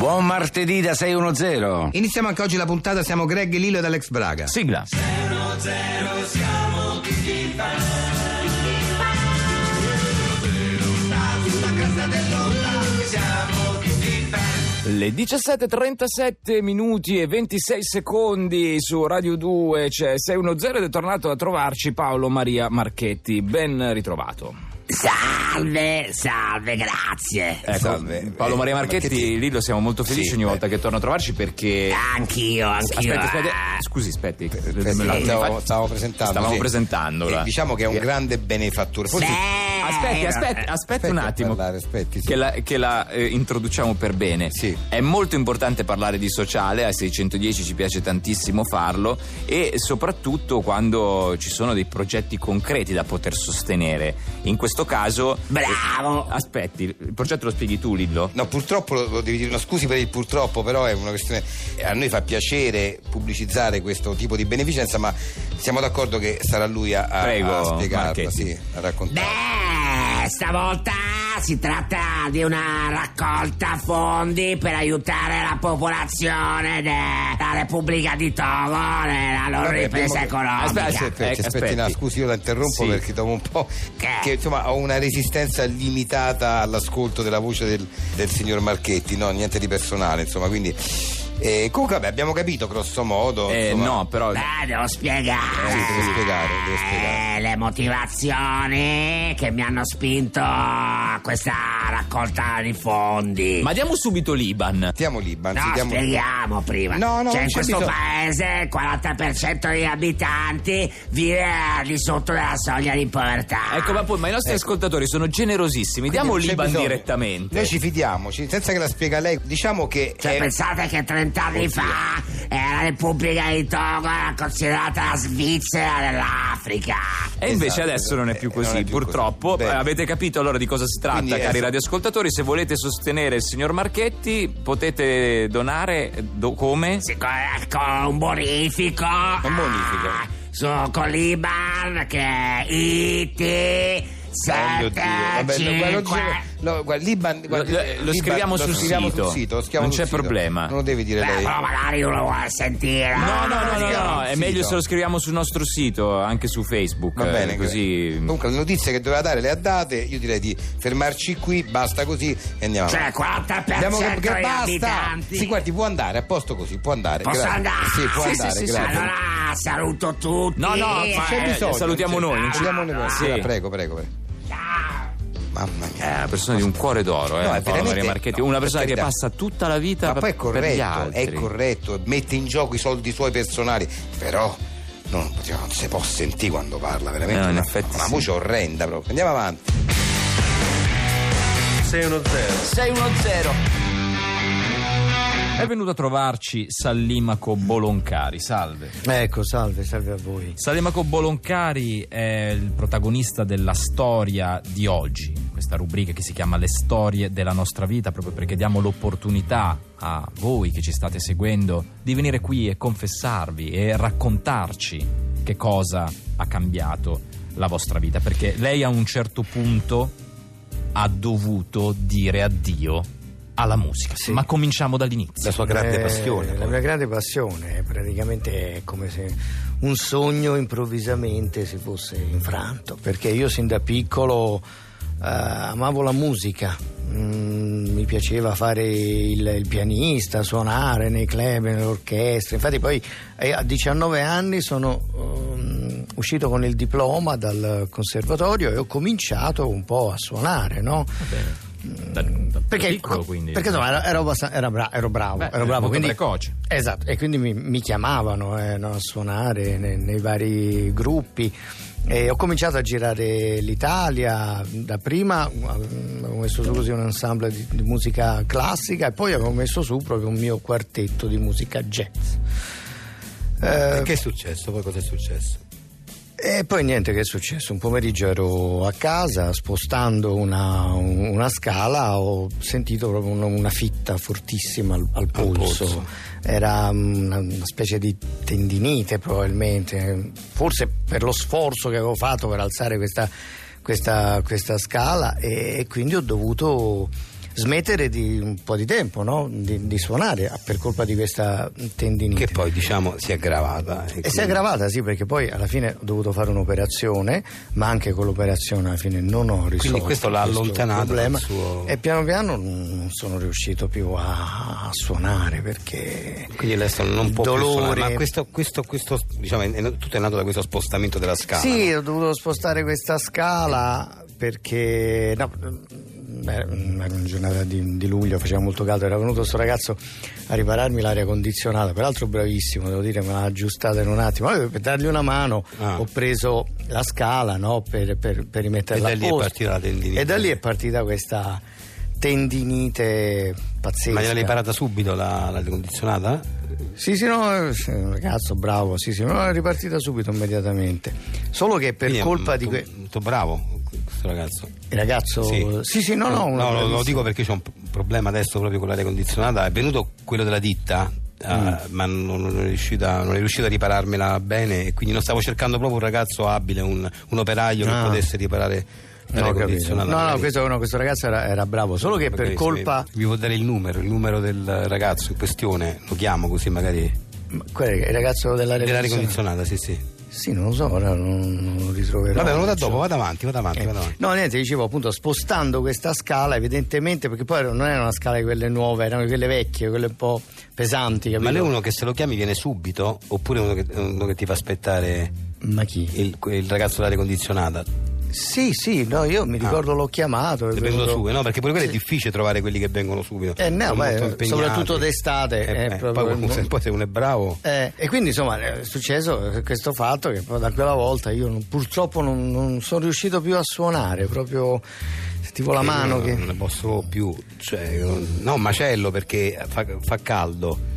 Buon martedì da 610. Iniziamo anche oggi la puntata, siamo Greg Lillo ed Alex Braga. Sigla. Le 17.37 minuti e 26 secondi su Radio 2 c'è 610 ed è tornato a trovarci Paolo Maria Marchetti. Ben ritrovato. Salve, salve, grazie. Ecco, Salve. Paolo Maria Eh, Marchetti, Marchetti. Lillo, siamo molto felici Sì, ogni beh. volta che torna a trovarci perché... Anch'io, anch'io. Aspetti, aspetti, eh. scusi, aspetti. Aspetta, la- stavo, stavo presentando. Stavamo sì. presentandola. Eh, diciamo che è un grande benefattore. Forse Beh, Aspetti, aspetti, aspetti un attimo. parlare, aspetti, sì. Che la, che la, eh, introduciamo per bene. Sì. È molto importante parlare di sociale, a 610 ci piace tantissimo farlo e soprattutto quando ci sono dei progetti concreti da poter sostenere. In questo caso... Bravo. eh, aspetti, il progetto lo spieghi tu Lillo? No, purtroppo lo, lo devi dire, no, scusi per il purtroppo, però è una questione. A noi fa piacere pubblicizzare questo tipo di beneficenza, ma siamo d'accordo che sarà lui a, a, Prego, a spiegarla, Marchetti. sì, a raccontare. Beh, stavolta si tratta di una raccolta fondi per aiutare la popolazione della Repubblica di Togo nella loro Vabbè, ripresa abbiamo- economica. Aspetta, Aspetti, Eh, aspetti, no, aspetti. scusi, io la interrompo Sì. perché dopo un po'. Che? Che insomma ho una resistenza limitata all'ascolto della voce del, del signor Marchetti, no, niente di personale, insomma, quindi. Eh, comunque vabbè, abbiamo capito grosso modo. Eh, insomma. no, però... Beh, devo spiegare. Sì, deve spiegare, deve spiegare. Eh, le motivazioni che mi hanno spinto a questa raccolta di fondi. Ma diamo subito l'Iban. Siamo Liban, No, sì, diamo- spieghiamo prima. No, no, cioè, in questo bisogno. paese il 40% degli abitanti vive al di sotto della soglia di povertà. Ecco, ma poi, ma i nostri ascoltatori sono generosissimi. Diamo Quindi c'è l'Iban bisogno. direttamente. Noi ci fidiamo, senza che la spiega lei. Diciamo che. Cioè, è- pensate che 30 anni Oddio. fa eh, la Repubblica di Togo era considerata la Svizzera dell'Africa. E invece Esatto, adesso non è più Eh, non così, è più purtroppo. così. Eh, Avete capito allora di cosa si tratta, Quindi, cari esatto. radioascoltatori. Se volete sostenere il signor Marchetti, potete donare do- come? Sì, con, con un bonifico. Un bonifico. ah, su, con l'Iban che è IT Oh mio Dio, vabbè, no, guarda, non 75 c'è- no, guarda, l'Iban, guarda, lo l'Iban scriviamo lo sul scriviamo sito. sul sito, lo scriviamo Non sul c'è sito. problema. Non lo devi dire Beh, lei. però magari uno vuole sentire. No, no, no, no, scriviamo no, è meglio se lo scriviamo sul nostro sito, anche su Facebook. Va eh, bene, così. Comunque le notizie che doveva dare le ha date, io direi di fermarci qui, basta così e andiamo. Cioè, avanti. 40% Abbiamo che, che basta. Sì, guardi, può andare, a posto così, può andare. Posso grazie. andare? Sì, può Sì, andare, sì, grazie. Allora saluto tutti. No, no, Eh, ma- C'è eh, bisogno, salutiamo c'è- noi, non Salutiamo noi, Sì. sì, prego, prego, prego. Mamma È mia. una persona di un cuore d'oro, eh, No, è Paolo Maria Marchetti. no, una persona per che passa tutta la vita Ma poi è per gli corretto, altri. è corretto, mette in gioco i soldi suoi personali, però non, non si può sentire quando parla, veramente Eh, in una, effetti una sì. voce orrenda proprio. Andiamo avanti. 610 610. È venuto a trovarci Sallimaco Boloncari, salve. Ecco, salve, salve a voi. Sallimaco Boloncari è il protagonista della storia di oggi, questa rubrica che si chiama Le storie della nostra vita, proprio perché diamo l'opportunità a voi che ci state seguendo di venire qui e confessarvi e raccontarci che cosa ha cambiato la vostra vita, perché lei a un certo punto ha dovuto dire addio alla musica. Sì. Ma cominciamo dall'inizio. La sua grande Eh, passione. La poi. mia grande passione, praticamente è come se un sogno improvvisamente si fosse infranto, perché io sin da piccolo amavo la musica, Mm, mi piaceva fare il, il pianista, suonare nei club, nell'orchestra, infatti poi eh, a 19 anni sono ehm, uscito con il diploma dal conservatorio e ho cominciato un po' a suonare, no? Da, da Perché, piccolo, quindi. perché insomma, ero, ero era bra- ero bravo, Beh, ero bravo quindi, precoce. Esatto, e quindi mi, mi chiamavano eh, no, a suonare nei, nei vari gruppi. E ho cominciato a girare l'Italia, da prima avevo messo su così un ensemble di, di musica classica e poi avevo messo su proprio un mio quartetto di musica jazz. Eh, E che è successo? Poi cosa è successo? E poi niente, che è successo? Un pomeriggio ero a casa, spostando una, una scala, ho sentito proprio una, una fitta fortissima al, al polso. polso. Era una, una specie di tendinite probabilmente, forse per lo sforzo che avevo fatto per alzare questa, questa- questa scala e, e quindi ho dovuto smettere di un po' di tempo no? di, di, suonare per colpa di questa tendinite. Che poi diciamo si è aggravata. E, e si è aggravata sì perché poi alla fine ho dovuto fare un'operazione ma anche con l'operazione alla fine non ho risolto Quindi questo l'ha questo allontanato problema suo... e piano piano non sono riuscito più a, suonare perché quindi adesso non può dolore... più suonare ma questo, questo, questo diciamo, è, tutto è nato da questo spostamento della scala sì no? ho dovuto spostare questa scala perché no, era una giornata di, di, luglio, faceva molto caldo, era venuto questo ragazzo a ripararmi l'aria condizionata, peraltro bravissimo, devo dire, me l'ha aggiustata in un attimo. Allora, per dargli una mano ah. ho preso la scala no, per, per, per rimetterla e da lì è partita la tendinite. E da lì è partita questa tendinite pazzesca. Ma gliel'hai riparata subito la, l'aria condizionata? Sì, sì, no, ragazzo bravo, sì, sì, no, è ripartita subito immediatamente. Solo che per Quindi colpa è, di que... molto bravo questo ragazzo. Il ragazzo? Sì, sì, sì no, no. no lo, lo, dico perché c'è un problema adesso proprio con l'aria condizionata. È venuto quello della ditta. Uh, mm. ma non, non, è riuscita, non, è riuscita, a ripararmela bene e quindi non stavo cercando proprio un ragazzo abile, un, un operaio ah. che potesse riparare No, no, no questo, no, questo, ragazzo era, era, bravo, solo che per colpa. Vi può dare il numero, il numero del ragazzo in questione, lo chiamo così magari. Ma qual è il ragazzo dell'aria, dell'aria condizionata? Sì, sì. Sì, non lo so, ora non, lo ritroverò. Vabbè, lo da dopo, vado avanti, vado avanti, eh. vado avanti. No, niente, dicevo appunto, spostando questa scala, evidentemente, perché poi non era una scala di quelle nuove, erano quelle vecchie, quelle un po' pesanti. Capito? Ma lei è uno che se lo chiami viene subito, oppure uno che, uno che ti fa aspettare. Ma chi? Il, il ragazzo dell'aria condizionata. Sì, sì, no, io mi ah. ricordo ah. l'ho chiamato. È venuto subito, no? Perché pure quello sì. è difficile trovare quelli che vengono subito. Eh, no, beh, soprattutto d'estate. Eh, eh, poi, se, poi, se uno è bravo. Eh, e quindi insomma è successo questo fatto che da quella volta io non, purtroppo non, non, sono riuscito più a suonare, proprio sentivo la mano che... Non ne posso più, cioè, no, macello perché fa, fa caldo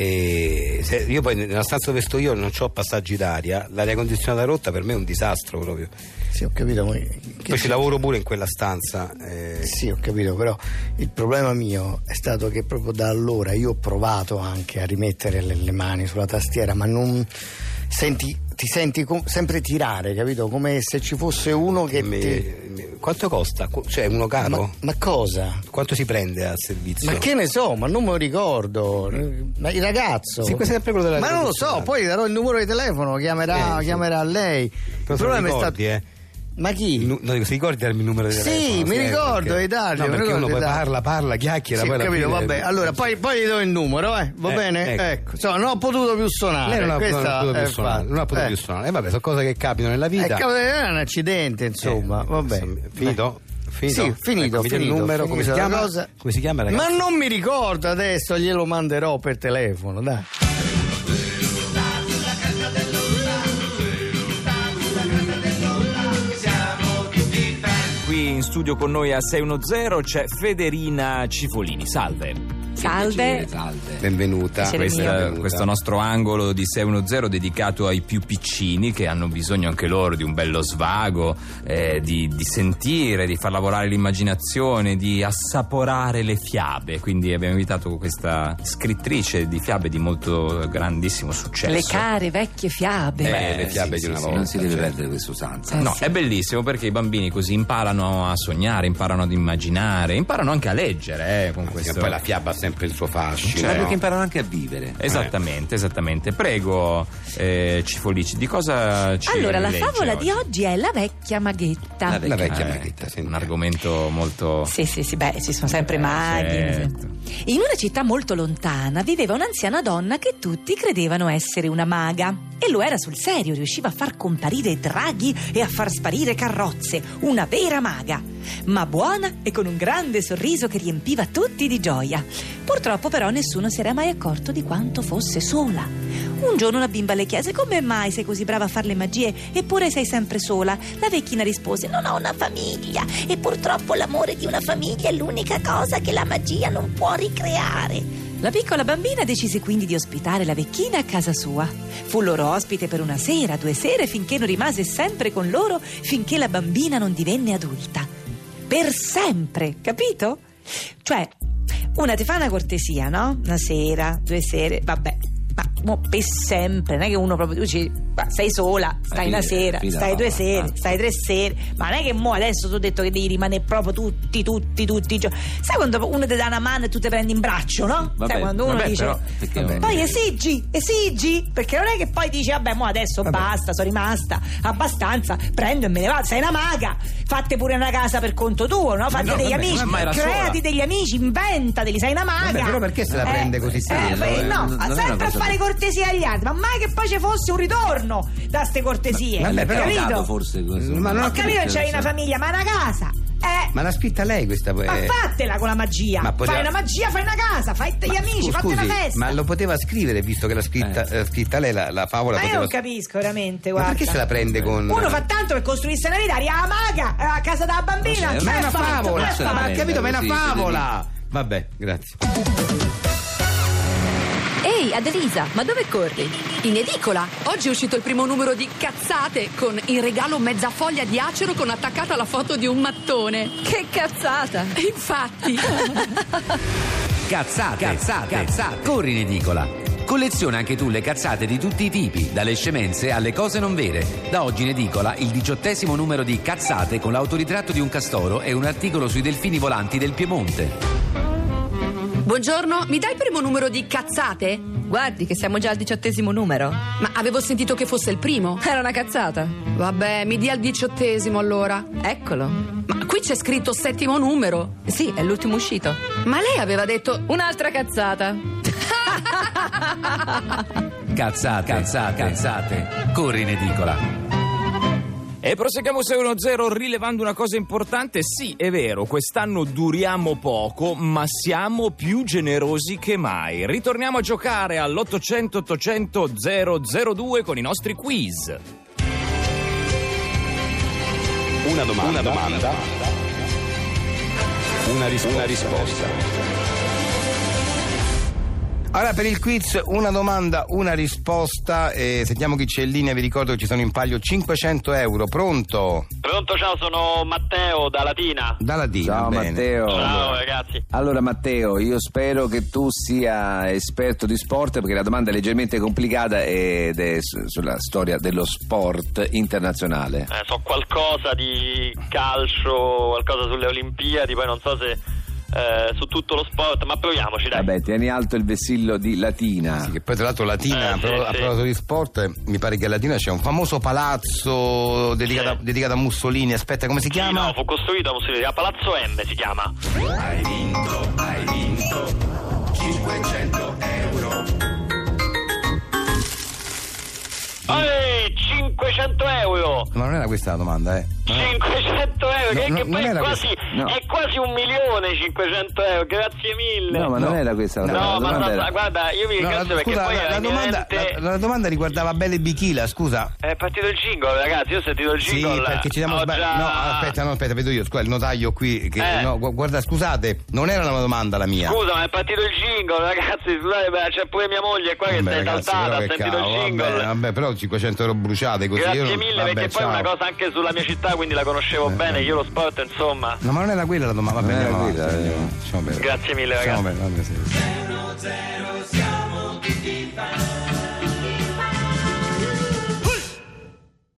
e io poi nella stanza dove sto io non ho passaggi d'aria, l'aria condizionata rotta per me è un disastro proprio. Sì, ho capito. Ma poi ci lavoro pure in quella stanza. Eh... Sì, ho capito, però il problema mio è stato che proprio da allora io ho provato anche a rimettere le, le mani sulla tastiera, ma non senti ti senti com- sempre tirare, capito? Come se ci fosse uno che mi, ti... mi, quanto costa? Cioè, uno caro? Ma, ma, cosa? Quanto si prende al servizio? Ma che ne so, ma non me lo ricordo. Ma il ragazzo. Sì, sempre quello della Ma non lo so, poi darò il numero di telefono, chiamerà, eh, sì. chiamerà lei. Però il problema ricordi, è stato. Eh ma chi? No, no, si ricordi darmi il numero di telefono? Sì, mi ricordo perché... Italia. No, perché uno poi parla, parla, chiacchiera. Sì, poi capito, fine... vabbè. Allora, poi, poi, gli do il numero, eh? Va eh, bene? Ecco. ecco. Insomma, non ho potuto più suonare. Lei non ha, Questa non ha potuto più suonare. Non ha potuto eh. più suonare. E eh, vabbè, sono cose che capitano nella vita. È un accidente, insomma. Eh, vabbè. Finito? Finito? Sì, finito, ecco, finito, il numero, finito come si chiama? Cosa... Come si chiama, Ma non mi ricordo adesso, glielo manderò per telefono, dai. Studio con noi a 610 c'è Federina Cifolini. Salve. Salve. Salve. Benvenuta. Questa, questo nostro angolo di 610 dedicato ai più piccini che hanno bisogno anche loro di un bello svago, eh, di, di, sentire, di far lavorare l'immaginazione, di assaporare le fiabe. Quindi abbiamo invitato questa scrittrice di fiabe di molto grandissimo successo. Le care vecchie fiabe. Beh, le fiabe sì, di una sì, volta. Non si deve cioè. perdere questa usanza. Eh, no, sì. è bellissimo perché i bambini così imparano a sognare, imparano ad immaginare, imparano anche a leggere. Eh, con questo. poi la fiaba sempre sempre il suo fascino. Cioè, perché imparano anche a vivere. Esattamente, eh. esattamente. Prego, eh, Cifolici, di cosa ci Allora, la favola oggi? di oggi è La vecchia maghetta. La vecchia, la vecchia eh, maghetta, sì. Un argomento molto... Sì, sì, sì, beh, ci sono sempre eh, maghi. Certo. In una città molto lontana viveva un'anziana donna che tutti credevano essere una maga. E lo era sul serio, riusciva a far comparire draghi e a far sparire carrozze. Una vera maga. Ma buona e con un grande sorriso che riempiva tutti di gioia. Purtroppo però nessuno si era mai accorto di quanto fosse sola. Un giorno la bimba le chiese come mai sei così brava a fare le magie eppure sei sempre sola. La vecchina rispose non ho una famiglia e purtroppo l'amore di una famiglia è l'unica cosa che la magia non può ricreare. La piccola bambina decise quindi di ospitare la vecchina a casa sua. Fu loro ospite per una sera, due sere, finché non rimase sempre con loro, finché la bambina non divenne adulta. Per sempre, capito? Cioè, una ti fa una cortesia, no? Una sera, due sere, vabbè. Mo per sempre, non è che uno proprio "Ma sei sola, stai fine- una sera, stai due sere, eh. stai tre sere, ma non è che mo adesso tu hai detto che devi rimanere proprio tutti, tutti, tutti i giorni. Sai quando uno ti dà una mano e tu ti prendi in braccio, no? Vabbè, Sai quando uno vabbè, dice però, Vabbè. poi esigi, esigi, perché non è che poi dici, vabbè, mo adesso basta, sono rimasta abbastanza, prendo e me ne vado. Sei una maga, fatte pure una casa per conto tuo, no? Fatti no, degli amici, creati degli amici, inventateli, sei una maga. Però perché se la prende così Eh, serio? Eh, no, sempre a fare cortesie agli altri, ma mai che poi ci fosse un ritorno da ste cortesie. Vabbè, però- capito? Forse questo. Ma non Ho capito che c'hai una famiglia, ma una casa. Eh. Ma l'ha scritta lei questa Ma eh, fatela con la magia. ma poteva- Fai una magia, fai una casa, fai gli ma amici, scu- fate una festa. Ma lo poteva scrivere visto che l'ha scritta, l'ha scritta lei la, la favola Ma io poteva non capisco veramente, Ma guarda. perché se la prende con Uno fa tanto per costruirsi una vita, arriva la maga, eh, a casa della bambina. Ma chi Ma è una favola, ma ha capito, ma è una favola. Vabbè, grazie. Ehi, Adelisa, ma dove corri? In edicola, oggi è uscito il primo numero di Cazzate con in regalo mezza foglia di acero con attaccata la foto di un mattone. Che cazzata! Infatti, Cazzate, cazzate, cazzate. Corri in edicola. Colleziona anche tu le cazzate di tutti i tipi, dalle scemenze alle cose non vere. Da oggi in edicola il diciottesimo numero di Cazzate con l'autoritratto di un castoro e un articolo sui delfini volanti del Piemonte. Buongiorno, mi dai il primo numero di Cazzate? Guardi che siamo già al diciottesimo numero. Ma avevo sentito che fosse il primo. Era una cazzata. Vabbè, mi dia il diciottesimo allora. Eccolo. Ma qui c'è scritto settimo numero. Sì, è l'ultimo uscito. Ma lei aveva detto Un'altra cazzata. Cazzate, cazzate, cazzate. Corri in edicola. E proseguiamo 610 rilevando una cosa importante. Sì, è vero, quest'anno duriamo poco, ma siamo più generosi che mai. Ritorniamo a giocare all'800 800 002 con i nostri quiz. Una domanda. Una domanda. Una, risposta. Allora, per il quiz, una domanda, una risposta. E sentiamo chi c'è in linea. Vi ricordo che ci sono in palio 500 euro. Pronto? Pronto, ciao, sono Matteo da Latina. Da Latina. Ciao bene. Matteo. Ciao ragazzi. Allora Matteo, io spero che tu sia esperto di sport perché la domanda è leggermente complicata ed è su- sulla storia dello sport internazionale. Eh, so qualcosa di calcio, qualcosa sulle Olimpiadi, poi non so se eh, su tutto lo sport, ma proviamoci dai. Vabbè, tieni alto il vessillo di Latina. Sì, che poi tra l'altro Latina, Eh, a sì, a sì. proposito di sport, eh, mi pare che a Latina c'è un famoso palazzo dedicato, a, Sì. dedicato a Mussolini. Aspetta, come si Sì, chiama? no, fu costruito a Mussolini, a Palazzo M si chiama. Ehi, 500 euro! Ma non era questa la domanda, eh? 500 euro, che, No, che no, poi è era quasi, questo. No. è quasi un milione 500 euro, grazie mille. No, ma non era questa la No, domanda. no, era- guarda, io mi ringrazio perché scusa, poi la, era la domanda, niente- la, la domanda riguardava Belle Bichila, scusa. È partito il jingle, ragazzi. Io ho sentito il Sì, jingle. perché ci diamo Ho sbagli- già- No, aspetta, no, aspetta, vedo io, scusa, il notaio qui. Che, Eh. no, gu- guarda, scusate, non era una domanda la mia. Scusa, ma è partito il jingle, ragazzi. Scusate, beh, c'è pure mia moglie qua che Vabbè, esaltata. però Ha sentito cavolo, il jingle. vabbè, vabbè, però 500 euro bruciate così. Grazie io non- mille, vabbè, perché poi ciao. una cosa anche sulla mia città, quindi la conoscevo Eh, bene. eh. Io lo sport, insomma. No, ma non era quella la domanda, andiamo. Lasciamo perdere. Grazie mille, ragazzi. perdere, vabbè, sì.